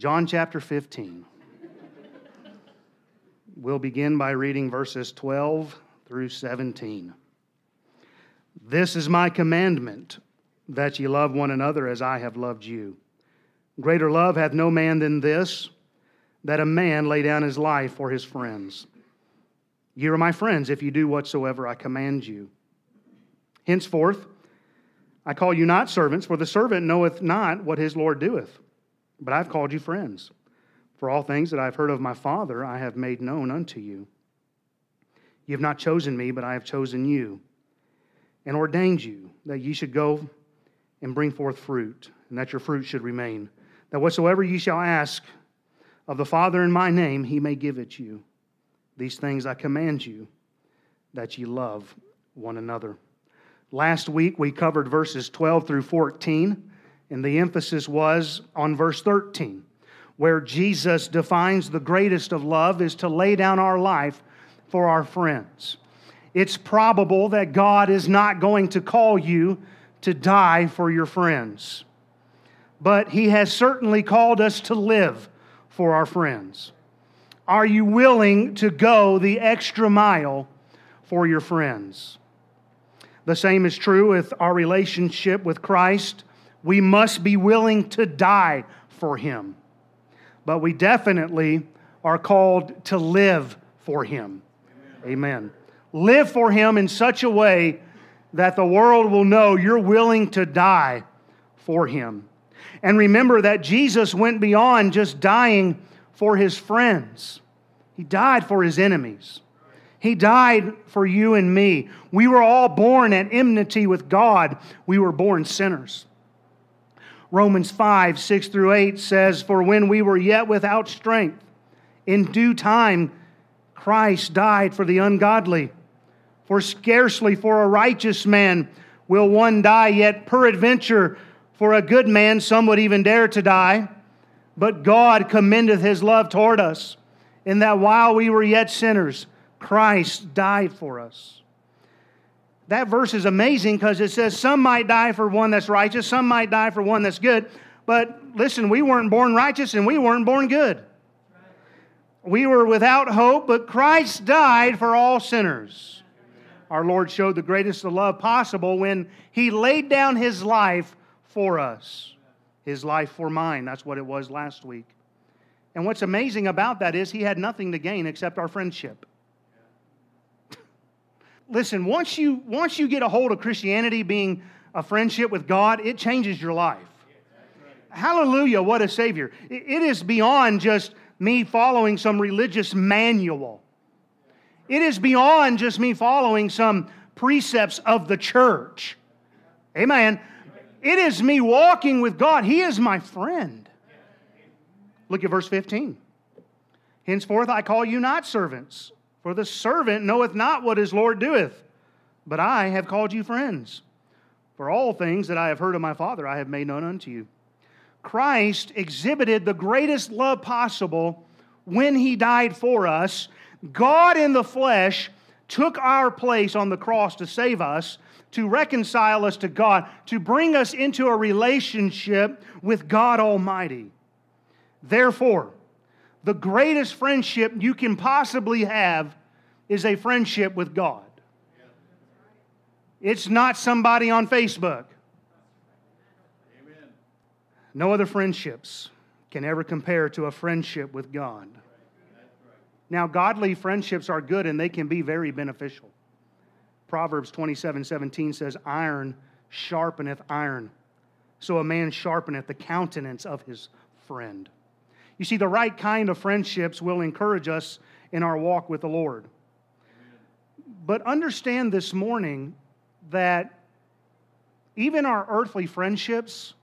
John chapter 15. We'll begin by reading verses 12 through 17. This is my commandment, that ye love one another as I have loved you. Greater love hath no man than this, that a man lay down his life for his friends. Ye are my friends if you do whatsoever I command you. Henceforth, I call you not servants, for the servant knoweth not what his Lord doeth. But I've called you friends. For all things that I have heard of my Father, I have made known unto you. You have not chosen me, but I have chosen you, and ordained you that ye should go and bring forth fruit, and that your fruit should remain. That whatsoever ye shall ask of the Father in my name, he may give it you. These things I command you, that ye love one another. Last week we covered verses 12 through 14 and the emphasis was on verse 13, where Jesus defines the greatest of love is to lay down our life for our friends. It's probable that God is not going to call you to die for your friends, but He has certainly called us to live for our friends. Are you willing to go the extra mile for your friends? The same is true with our relationship with Christ we must be willing to die for him. But we definitely are called to live for him. Amen. Amen. Live for him in such a way that the world will know you're willing to die for him. And remember that Jesus went beyond just dying for his friends, he died for his enemies. He died for you and me. We were all born at enmity with God. We were born sinners. Romans 5, 6 through 8 says, For when we were yet without strength, in due time Christ died for the ungodly. For scarcely for a righteous man will one die, yet peradventure for a good man some would even dare to die. But God commendeth his love toward us, in that while we were yet sinners, Christ died for us that verse is amazing because it says some might die for one that's righteous, some might die for one that's good. But listen, we weren't born righteous and we weren't born good. We were without hope, but Christ died for all sinners. Our Lord showed the greatest of love possible when He laid down His life for us. His life for mine. That's what it was last week. And what's amazing about that is He had nothing to gain except our friendship listen, once you, once you get a hold of Christianity being a friendship with God, it changes your life. Hallelujah, what a Savior. It is beyond just me following some religious manual, it is beyond just me following some precepts of the church. Amen. It is me walking with God. He is my friend. Look at verse 15. Henceforth I call you not servants for the servant knoweth not what his Lord doeth, but I have called you friends. For all things that I have heard of my Father, I have made known unto you. Christ exhibited the greatest love possible when he died for us. God in the flesh took our place on the cross to save us, to reconcile us to God, to bring us into a relationship with God Almighty. Therefore, the greatest friendship you can possibly have is a friendship with God. It's not somebody on Facebook. No other friendships can ever compare to a friendship with God. Now, godly friendships are good and they can be very beneficial. Proverbs 27 17 says, Iron sharpeneth iron, so a man sharpeneth the countenance of his friend. You see, the right kind of friendships will encourage us in our walk with the Lord. But understand this morning that even our earthly friendships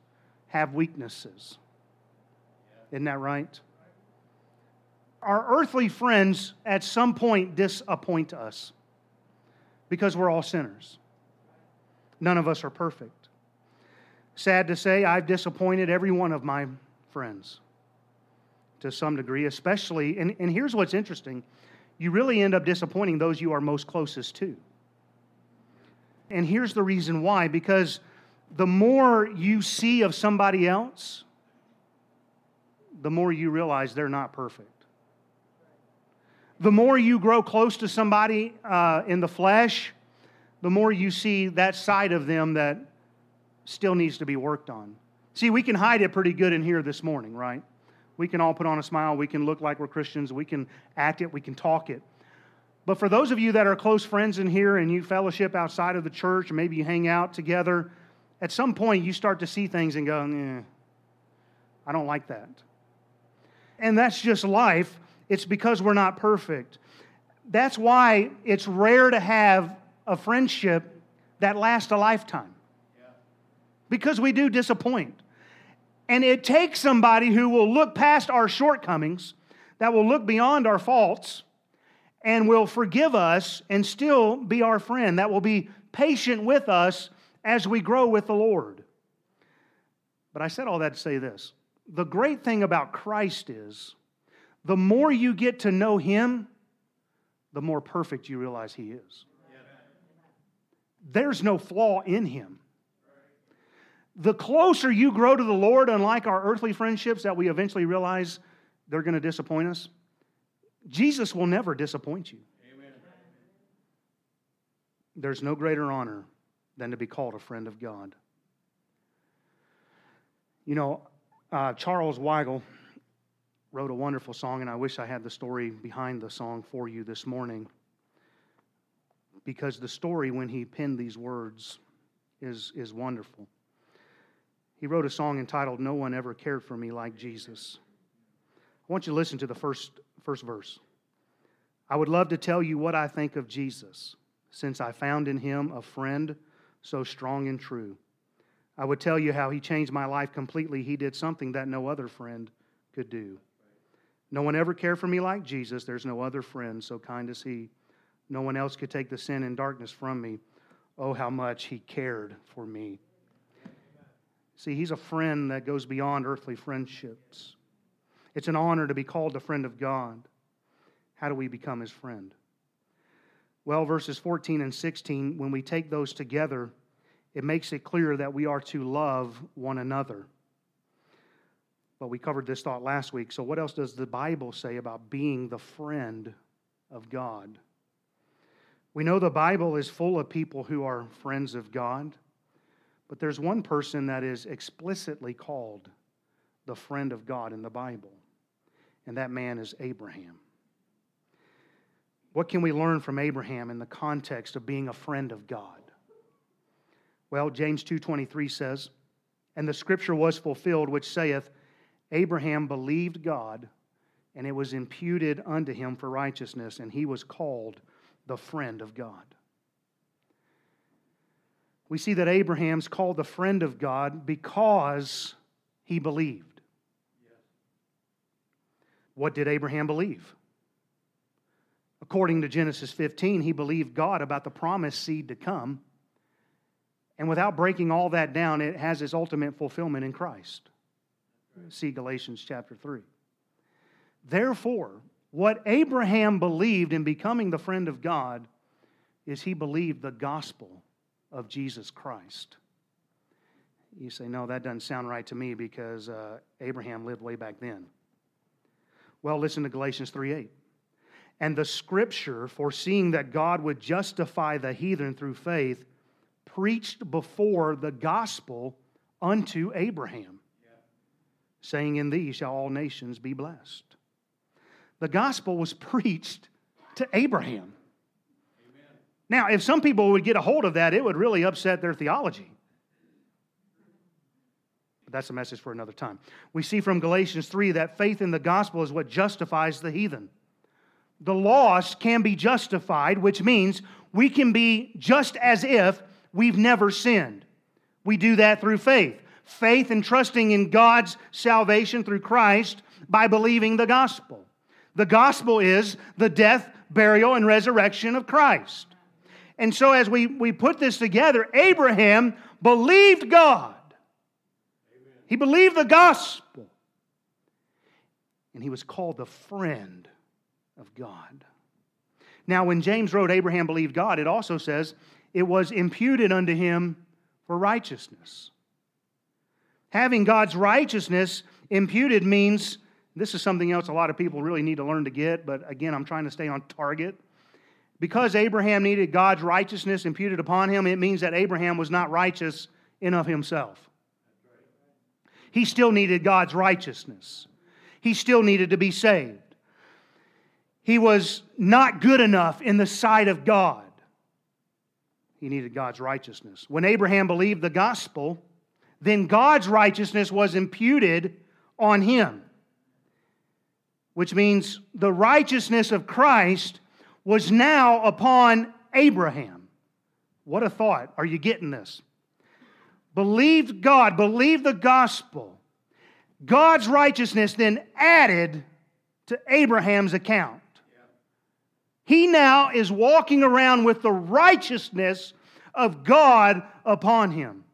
have weaknesses. Isn't that right? Our earthly friends at some point disappoint us because we're all sinners. None of us are perfect. Sad to say, I've disappointed every one of my friends to some degree, especially, and, and here's what's interesting you really end up disappointing those you are most closest to. And here's the reason why because the more you see of somebody else, the more you realize they're not perfect. The more you grow close to somebody uh, in the flesh, the more you see that side of them that still needs to be worked on. See, we can hide it pretty good in here this morning, right? We can all put on a smile. We can look like we're Christians. We can act it. We can talk it. But for those of you that are close friends in here and you fellowship outside of the church, maybe you hang out together, at some point you start to see things and go, eh, I don't like that. And that's just life. It's because we're not perfect. That's why it's rare to have a friendship that lasts a lifetime. Because we do disappoint. And it takes somebody who will look past our shortcomings, that will look beyond our faults, and will forgive us and still be our friend, that will be patient with us as we grow with the Lord. But I said all that to say this the great thing about Christ is the more you get to know Him, the more perfect you realize He is. There's no flaw in Him. The closer you grow to the Lord, unlike our earthly friendships that we eventually realize they're going to disappoint us, Jesus will never disappoint you. Amen. There's no greater honor than to be called a friend of God. You know, uh, Charles Weigle wrote a wonderful song, and I wish I had the story behind the song for you this morning. Because the story, when he penned these words, is, is wonderful. He wrote a song entitled No One Ever Cared for Me Like Jesus. I want you to listen to the first, first verse. I would love to tell you what I think of Jesus, since I found in him a friend so strong and true. I would tell you how he changed my life completely. He did something that no other friend could do. No one ever cared for me like Jesus. There's no other friend so kind as he. No one else could take the sin and darkness from me. Oh, how much he cared for me. See, he's a friend that goes beyond earthly friendships. It's an honor to be called a friend of God. How do we become his friend? Well, verses 14 and 16, when we take those together, it makes it clear that we are to love one another. But we covered this thought last week. So, what else does the Bible say about being the friend of God? We know the Bible is full of people who are friends of God, but there's one person that is explicitly called the friend of God in the Bible, and that man is Abraham. What can we learn from Abraham in the context of being a friend of God? Well, James 2:23 says, "And the scripture was fulfilled which saith, Abraham believed God, and it was imputed unto him for righteousness, and he was called the friend of God." We see that Abraham's called the friend of God because he believed. What did Abraham believe? According to Genesis 15, he believed God about the promised seed to come and without breaking all that down, it has its ultimate fulfillment in Christ. See Galatians chapter 3. Therefore, what Abraham believed in becoming the friend of God is he believed the gospel of Jesus Christ. You say, no, that doesn't sound right to me because uh, Abraham lived way back then. Well, listen to Galatians 3 8. And the scripture, foreseeing that God would justify the heathen through faith, preached before the gospel unto Abraham, saying, In thee shall all nations be blessed. The gospel was preached to Abraham. Now, if some people would get a hold of that, it would really upset their theology. But that's a message for another time. We see from Galatians 3 that faith in the gospel is what justifies the heathen. The lost can be justified, which means we can be just as if we've never sinned. We do that through faith. Faith and trusting in God's salvation through Christ by believing the gospel. The gospel is the death, burial, and resurrection of Christ. And so, as we, we put this together, Abraham believed God. Amen. He believed the gospel. And he was called the friend of God. Now, when James wrote Abraham believed God, it also says it was imputed unto him for righteousness. Having God's righteousness imputed means This is something else a lot of people really need to learn to get, but again, I'm trying to stay on target. Because Abraham needed God's righteousness imputed upon him, it means that Abraham was not righteous in of himself. He still needed God's righteousness. He still needed to be saved. He was not good enough in the sight of God. He needed God's righteousness. When Abraham believed the gospel, then God's righteousness was imputed on him, which means the righteousness of Christ was now upon Abraham. What a thought. Are you getting this? Believed God, believed the gospel. God's righteousness then added to Abraham's account. He now is walking around with the righteousness of God upon him.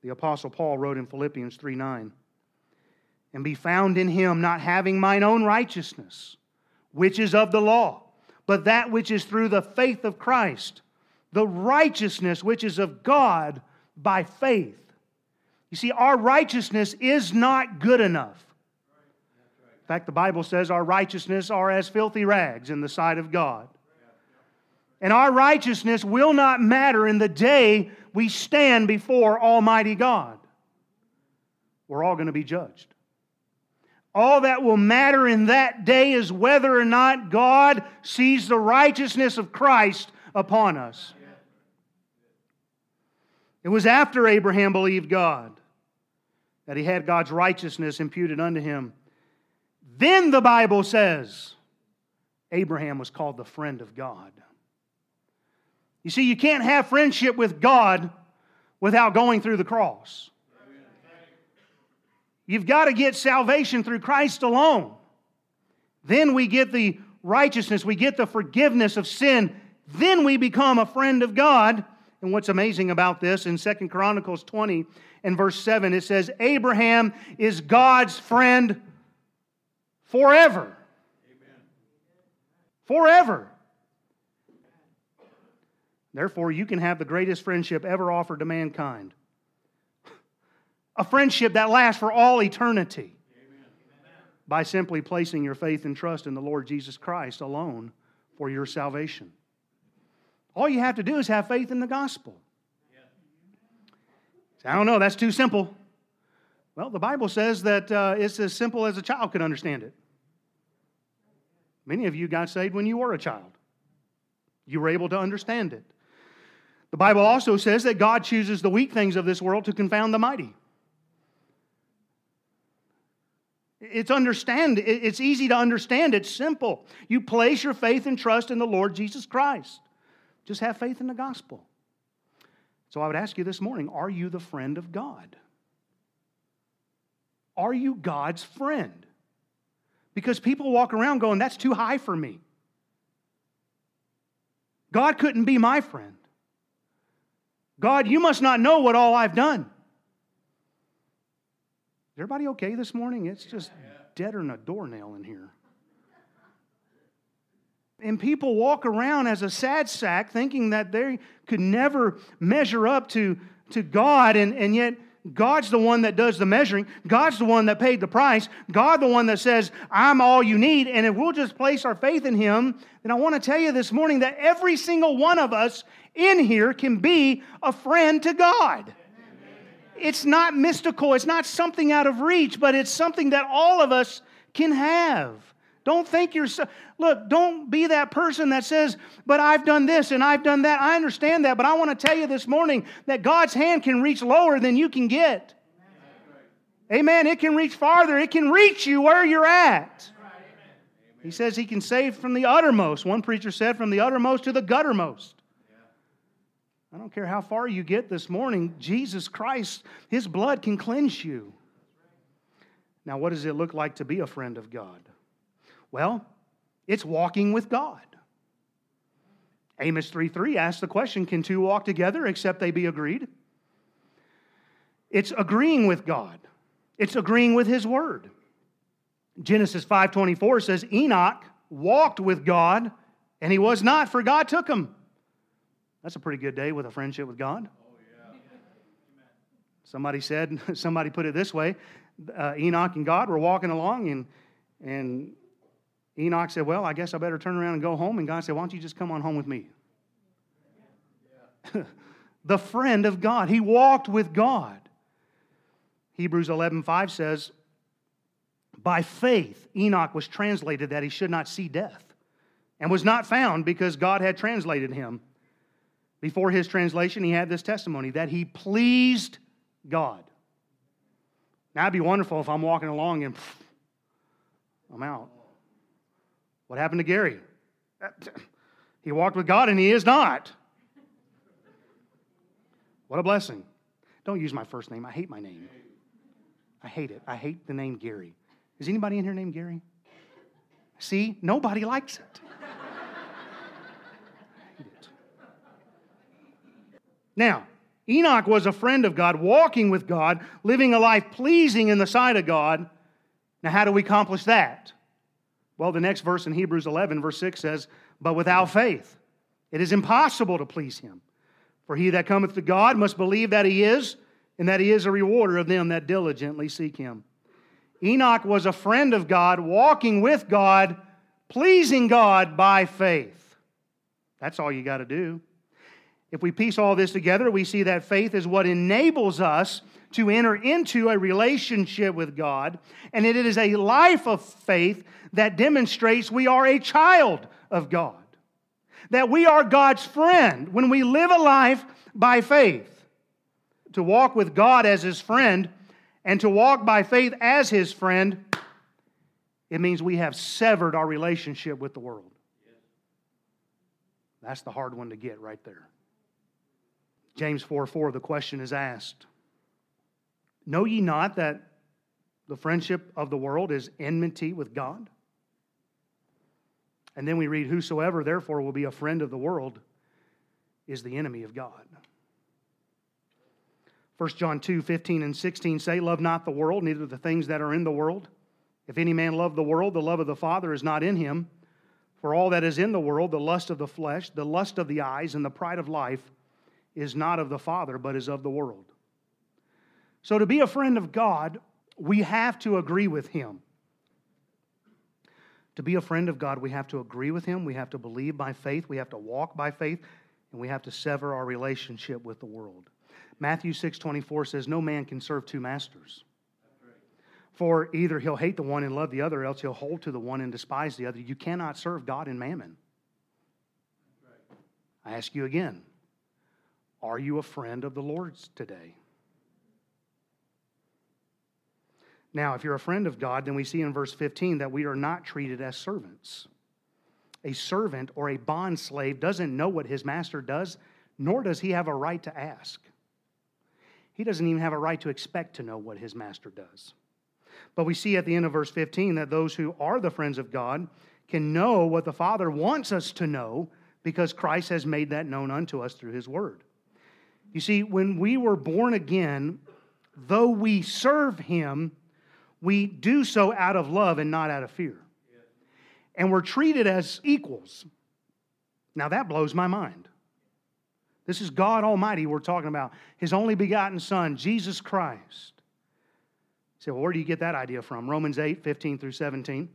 The Apostle Paul wrote in Philippians 3 9, and be found in him, not having mine own righteousness which is of the law, but that which is through the faith of Christ, the righteousness which is of God by faith. You see, our righteousness is not good enough. In fact, the Bible says our righteousness are as filthy rags in the sight of God. And our righteousness will not matter in the day we stand before Almighty God. We're all going to be judged. All that will matter in that day is whether or not God sees the righteousness of Christ upon us. It was after Abraham believed God that he had God's righteousness imputed unto him. Then the Bible says Abraham was called the friend of God. You see, you can't have friendship with God without going through the cross. You've got to get salvation through Christ alone. Then we get the righteousness, we get the forgiveness of sin. Then we become a friend of God. And what's amazing about this in Second Chronicles 20 and verse 7, it says, Abraham is God's friend forever. Amen. Forever. Therefore, you can have the greatest friendship ever offered to mankind a friendship that lasts for all eternity Amen. by simply placing your faith and trust in the Lord Jesus Christ alone for your salvation. All you have to do is have faith in the gospel. I don't know, that's too simple. Well, the Bible says that uh, it's as simple as a child could understand it. Many of you got saved when you were a child, you were able to understand it. The Bible also says that God chooses the weak things of this world to confound the mighty. It's understand it's easy to understand. It's simple. You place your faith and trust in the Lord Jesus Christ. Just have faith in the gospel. So I would ask you this morning, are you the friend of God? Are you God's friend? Because people walk around going, that's too high for me. God couldn't be my friend. God, you must not know what all I've done. Everybody okay this morning? It's just deader than a doornail in here. And people walk around as a sad sack thinking that they could never measure up to, to God, and, and yet God's the one that does the measuring. God's the one that paid the price. God the one that says, I'm all you need. And if we'll just place our faith in Him, then I want to tell you this morning that every single one of us in here can be a friend to God it's not mystical, it's not something out of reach, but it's something that all of us can have. Don't think you're so, look, don't be that person that says, but I've done this and I've done that. I understand that, but I want to tell you this morning that God's hand can reach lower than you can get. Amen. It can reach farther, it can reach you where you're at. He says he can save from the uttermost. One preacher said, from the uttermost to the guttermost. I don't care how far you get this morning, Jesus Christ, His blood can cleanse you. Now, what does it look like to be a friend of God? Well, it's walking with God. Amos 3 3 asks the question Can two walk together except they be agreed? It's agreeing with God, it's agreeing with His word. Genesis 5:24 says Enoch walked with God and he was not for God took him. That's a pretty good day with a friendship with God. Somebody said, somebody put it this way uh, Enoch and God were walking along, and, and Enoch said, Well, I guess I better turn around and go home. And God said, Why don't you just come on home with me? Yeah. the friend of God. He walked with God. Hebrews 11:5 says, "By faith Enoch was translated that he should not see death, and was not found because God had translated him." Before his translation, he had this testimony that he pleased God. Now, it'd be wonderful if I'm walking along and pff, I'm out. What happened to Gary? He walked with God and he is not. What a blessing. Don't use my first name. I hate my name. I hate it. I hate the name Gary. Is anybody in here named Gary? See, nobody likes it. it. Now, Enoch was a friend of God, walking with God, living a life pleasing in the sight of God. Now, how do we accomplish that? Well, the next verse in Hebrews 11, verse 6 says, But without faith, it is impossible to please him. For he that cometh to God must believe that he is, and that he is a rewarder of them that diligently seek him. Enoch was a friend of God, walking with God, pleasing God by faith. That's all you got to do. If we piece all this together, we see that faith is what enables us to enter into a relationship with God, and it is a life of faith that demonstrates we are a child of God that we are God's friend when we live a life by faith. To walk with God as his friend and to walk by faith as his friend, it means we have severed our relationship with the world. That's the hard one to get right there. James 4 4, the question is asked Know ye not that the friendship of the world is enmity with God? And then we read, Whosoever therefore will be a friend of the world is the enemy of God. 1 John 2 15 and 16 say, Love not the world, neither the things that are in the world. If any man love the world, the love of the Father is not in him. For all that is in the world, the lust of the flesh, the lust of the eyes, and the pride of life, is not of the Father, but is of the world. So to be a friend of God, we have to agree with him. To be a friend of God, we have to agree with Him, we have to believe by faith, we have to walk by faith, and we have to sever our relationship with the world. Matthew 6 24 says, No man can serve two masters. For either he'll hate the one and love the other, or else he'll hold to the one and despise the other. You cannot serve God and mammon. I ask you again are you a friend of the Lord's today? Now, if you're a friend of God, then we see in verse 15 that we are not treated as servants. A servant or a bond slave doesn't know what his master does, nor does he have a right to ask. He doesn't even have a right to expect to know what his master does. But we see at the end of verse 15 that those who are the friends of God can know what the Father wants us to know because Christ has made that known unto us through his word. You see, when we were born again, though we serve him, we do so out of love and not out of fear. And we're treated as equals. Now that blows my mind. This is God Almighty we're talking about, His only begotten Son, Jesus Christ. You say, well, where do you get that idea from? Romans 8, 15 through 17.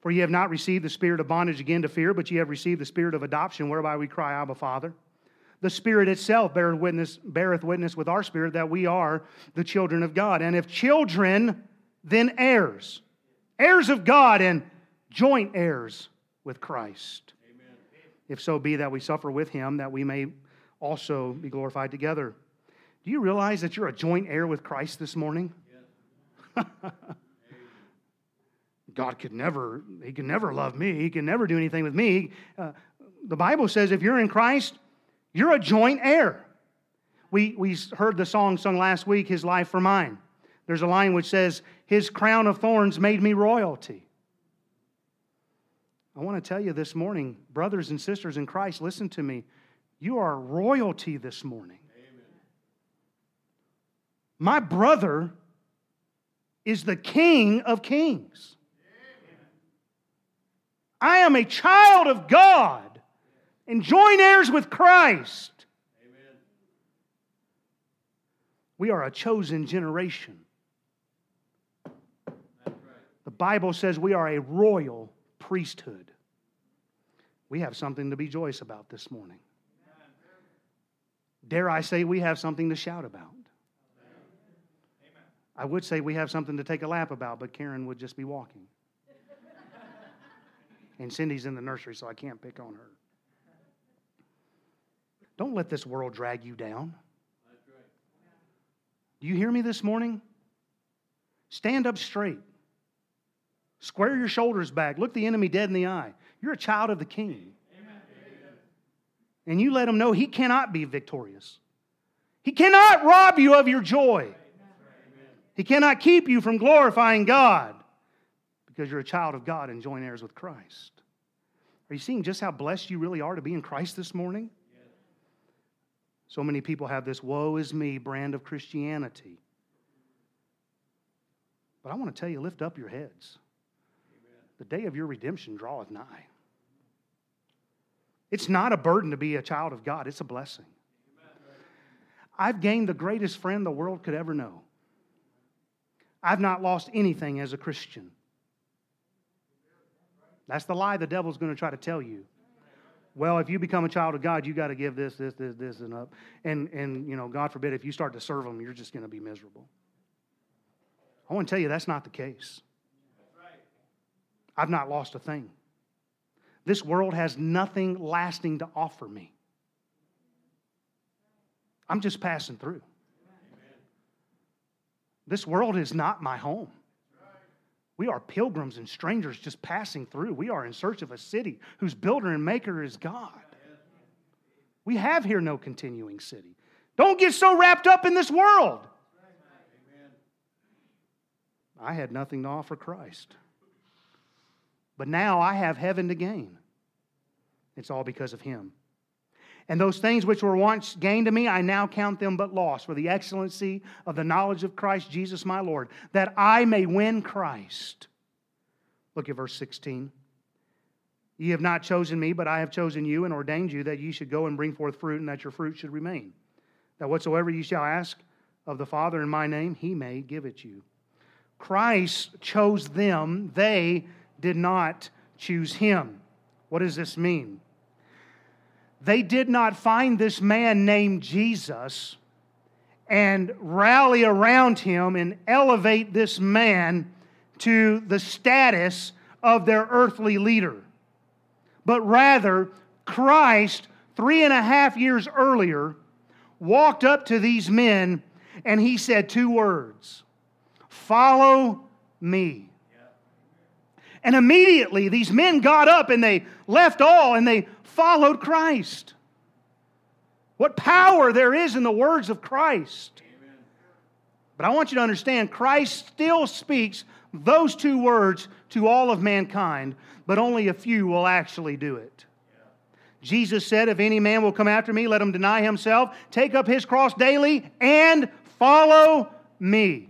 For ye have not received the spirit of bondage again to fear, but ye have received the spirit of adoption, whereby we cry, Abba, Father. The Spirit itself beareth witness, beareth witness with our spirit that we are the children of God. And if children, then heirs, heirs of God and joint heirs with Christ. Amen. If so be that we suffer with him, that we may also be glorified together. Do you realize that you're a joint heir with Christ this morning? God could never, he can never love me. He can never do anything with me. Uh, the Bible says if you're in Christ, you're a joint heir. We, we heard the song sung last week, His Life for Mine. There's a line which says, His crown of thorns made me royalty. I want to tell you this morning, brothers and sisters in Christ, listen to me. You are royalty this morning. Amen. My brother is the King of kings. Amen. I am a child of God and joint heirs with Christ. Amen. We are a chosen generation. The Bible says we are a royal priesthood. We have something to be joyous about this morning. Dare I say, we have something to shout about. I would say we have something to take a lap about, but Karen would just be walking. and Cindy's in the nursery, so I can't pick on her. Don't let this world drag you down. Do you hear me this morning? Stand up straight. Square your shoulders back. Look the enemy dead in the eye. You're a child of the king. Amen. And you let him know he cannot be victorious. He cannot rob you of your joy. Amen. He cannot keep you from glorifying God because you're a child of God and joint heirs with Christ. Are you seeing just how blessed you really are to be in Christ this morning? So many people have this woe is me brand of Christianity. But I want to tell you lift up your heads. The day of your redemption draweth nigh. It's not a burden to be a child of God, it's a blessing. I've gained the greatest friend the world could ever know. I've not lost anything as a Christian. That's the lie the devil's going to try to tell you. Well, if you become a child of God, you got to give this, this, this, this, and up. And, and, you know, God forbid, if you start to serve them, you're just going to be miserable. I want to tell you that's not the case. I've not lost a thing. This world has nothing lasting to offer me. I'm just passing through. This world is not my home. We are pilgrims and strangers just passing through. We are in search of a city whose builder and maker is God. We have here no continuing city. Don't get so wrapped up in this world. I had nothing to offer Christ. But now I have heaven to gain. It's all because of him. And those things which were once gained to me, I now count them but loss for the excellency of the knowledge of Christ Jesus my Lord, that I may win Christ. Look at verse 16. Ye have not chosen me, but I have chosen you and ordained you that ye should go and bring forth fruit, and that your fruit should remain. That whatsoever ye shall ask of the Father in my name, he may give it you. Christ chose them, they did not choose him. What does this mean? They did not find this man named Jesus and rally around him and elevate this man to the status of their earthly leader. But rather, Christ, three and a half years earlier, walked up to these men and he said two words Follow me. And immediately these men got up and they left all and they followed Christ. What power there is in the words of Christ. Amen. But I want you to understand Christ still speaks those two words to all of mankind, but only a few will actually do it. Jesus said, If any man will come after me, let him deny himself, take up his cross daily, and follow me.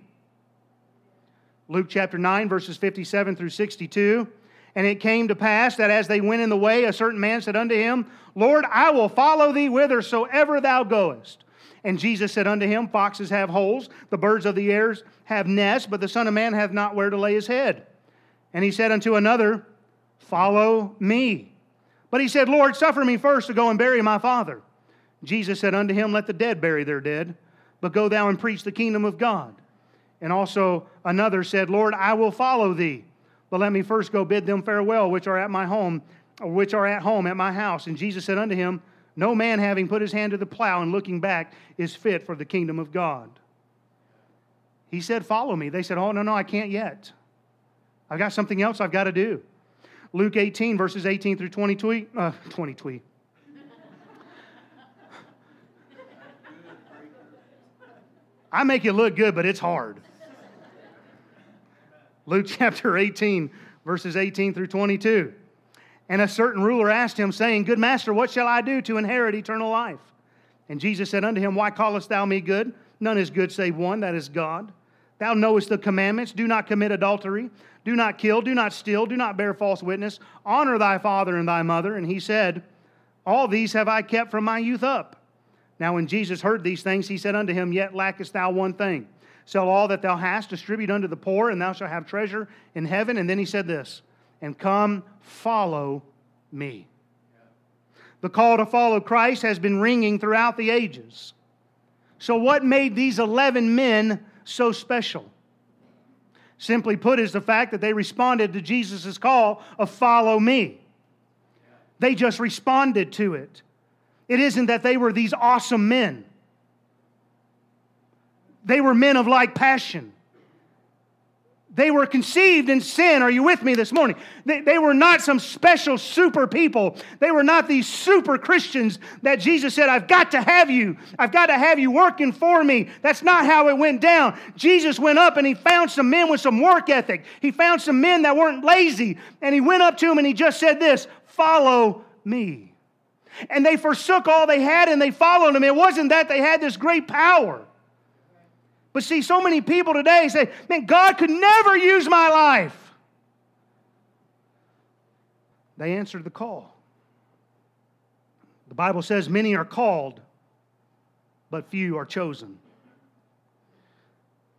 Luke chapter 9, verses 57 through 62. And it came to pass that as they went in the way, a certain man said unto him, Lord, I will follow thee whithersoever thou goest. And Jesus said unto him, Foxes have holes, the birds of the air have nests, but the Son of Man hath not where to lay his head. And he said unto another, Follow me. But he said, Lord, suffer me first to go and bury my father. Jesus said unto him, Let the dead bury their dead, but go thou and preach the kingdom of God. And also another said, Lord, I will follow thee. But let me first go bid them farewell, which are at my home, which are at home at my house. And Jesus said unto him, No man having put his hand to the plow and looking back is fit for the kingdom of God. He said, Follow me. They said, Oh, no, no, I can't yet. I've got something else I've got to do. Luke 18, verses 18 through 20, uh, 20 tweet. I make it look good, but it's hard. Luke chapter 18, verses 18 through 22. And a certain ruler asked him, saying, Good master, what shall I do to inherit eternal life? And Jesus said unto him, Why callest thou me good? None is good save one, that is God. Thou knowest the commandments do not commit adultery, do not kill, do not steal, do not bear false witness, honor thy father and thy mother. And he said, All these have I kept from my youth up. Now, when Jesus heard these things, he said unto him, Yet lackest thou one thing. Sell all that thou hast, distribute unto the poor, and thou shalt have treasure in heaven. And then he said this, and come follow me. The call to follow Christ has been ringing throughout the ages. So, what made these 11 men so special? Simply put, is the fact that they responded to Jesus' call of follow me. They just responded to it. It isn't that they were these awesome men, they were men of like passion. They were conceived in sin. Are you with me this morning? They, they, were not some special super people. They were not these super Christians that Jesus said, I've got to have you. I've got to have you working for me. That's not how it went down. Jesus went up and he found some men with some work ethic. He found some men that weren't lazy. And he went up to them and he just said this Follow me. And they forsook all they had and they followed him. It wasn't that they had this great power. But see, so many people today say, man, God could never use my life. They answered the call. The Bible says, many are called, but few are chosen.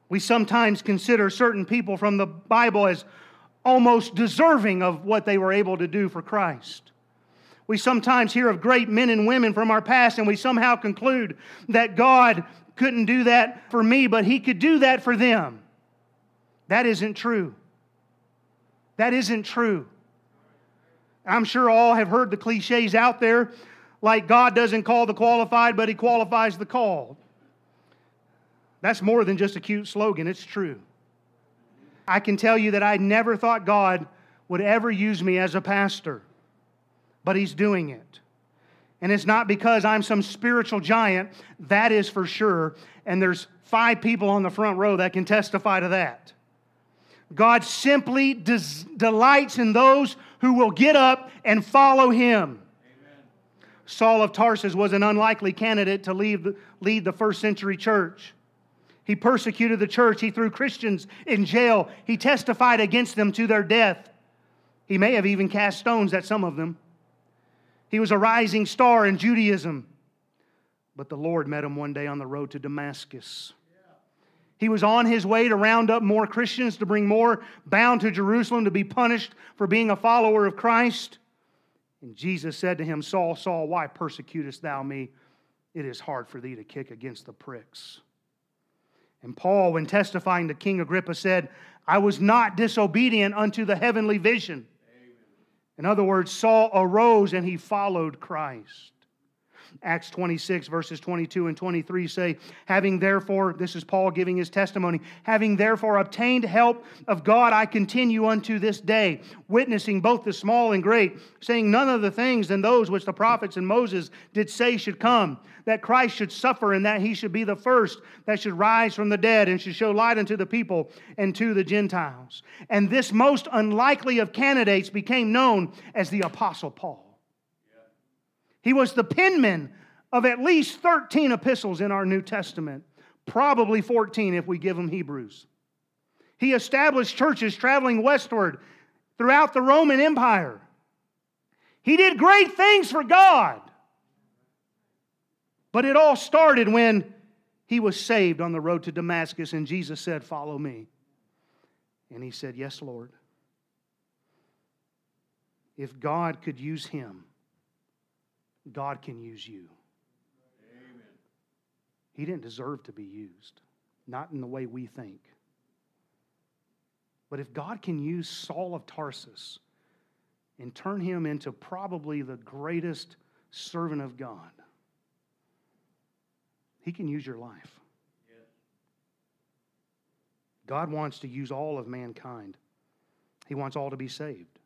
We sometimes consider certain people from the Bible as almost deserving of what they were able to do for Christ. We sometimes hear of great men and women from our past, and we somehow conclude that God couldn't do that for me, but he could do that for them. That isn't true. That isn't true. I'm sure all have heard the cliches out there like God doesn't call the qualified, but he qualifies the called. That's more than just a cute slogan, it's true. I can tell you that I never thought God would ever use me as a pastor, but he's doing it. And it's not because I'm some spiritual giant, that is for sure. And there's five people on the front row that can testify to that. God simply des- delights in those who will get up and follow him. Amen. Saul of Tarsus was an unlikely candidate to lead, lead the first century church. He persecuted the church. He threw Christians in jail. He testified against them to their death. He may have even cast stones at some of them. He was a rising star in Judaism. But the Lord met him one day on the road to Damascus. He was on his way to round up more Christians, to bring more bound to Jerusalem to be punished for being a follower of Christ. And Jesus said to him, Saul, Saul, why persecutest thou me? It is hard for thee to kick against the pricks. And Paul, when testifying to King Agrippa, said, I was not disobedient unto the heavenly vision. In other words, Saul arose and he followed Christ. Acts 26, verses 22 and 23 say, Having therefore, this is Paul giving his testimony, having therefore obtained help of God, I continue unto this day, witnessing both the small and great, saying none of the things than those which the prophets and Moses did say should come, that Christ should suffer and that he should be the first that should rise from the dead and should show light unto the people and to the Gentiles. And this most unlikely of candidates became known as the Apostle Paul. He was the penman of at least 13 epistles in our New Testament, probably 14 if we give them Hebrews. He established churches traveling westward throughout the Roman Empire. He did great things for God. But it all started when he was saved on the road to Damascus, and Jesus said, Follow me. And he said, Yes, Lord. If God could use him, God can use you. Amen. He didn't deserve to be used, not in the way we think. But if God can use Saul of Tarsus and turn him into probably the greatest servant of God, he can use your life. God wants to use all of mankind. He wants all to be saved.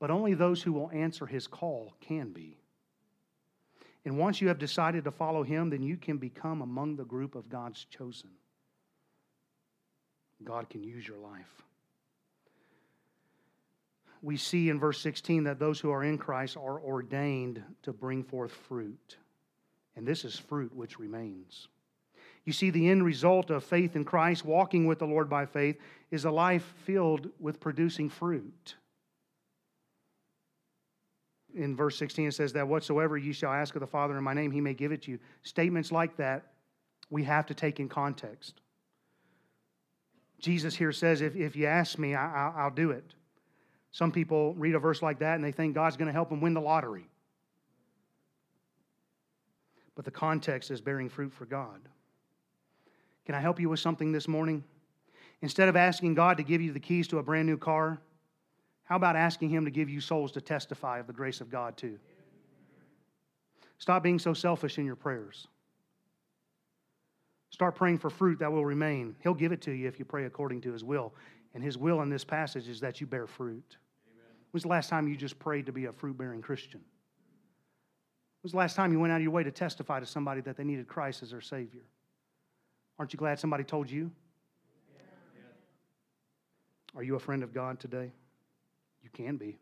But only those who will answer his call can be. And once you have decided to follow him, then you can become among the group of God's chosen. God can use your life. We see in verse 16 that those who are in Christ are ordained to bring forth fruit. And this is fruit which remains. You see, the end result of faith in Christ, walking with the Lord by faith, is a life filled with producing fruit in verse 16 it says that whatsoever ye shall ask of the Father in my name, he may give it to you. Statements like that we have to take in context. Jesus here says, if, if you ask me, I, I, I'll do it. Some people read a verse like that and they think God's going to help them win the lottery. But the context is bearing fruit for God. Can I help you with something this morning? Instead of asking God to give you the keys to a brand new car, how about asking Him to give you souls to testify of the grace of God too? Stop being so selfish in your prayers. Start praying for fruit that will remain. He'll give it to you if you pray according to His will. And His will in this passage is that you bear fruit. Amen. When's the last time you just prayed to be a fruit bearing Christian? When's the last time you went out of your way to testify to somebody that they needed Christ as their Savior? Aren't you glad somebody told you? Are you a friend of God today? You can be.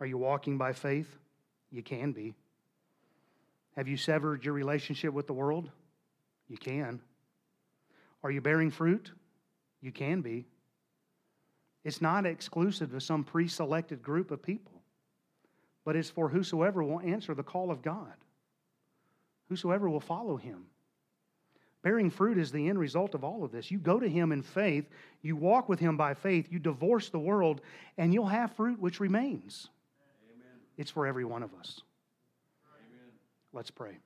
Are you walking by faith? You can be. Have you severed your relationship with the world? You can. Are you bearing fruit? You can be. It's not exclusive to some pre selected group of people, but it's for whosoever will answer the call of God, whosoever will follow him. Bearing fruit is the end result of all of this. You go to Him in faith, you walk with Him by faith, you divorce the world, and you'll have fruit which remains. Amen. It's for every one of us. Amen. Let's pray.